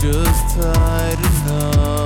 just tight enough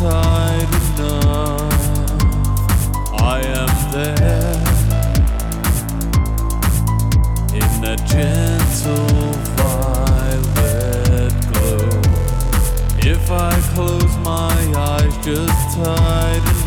tired of now. I am there in a gentle violet glow. If I close my eyes, just tight.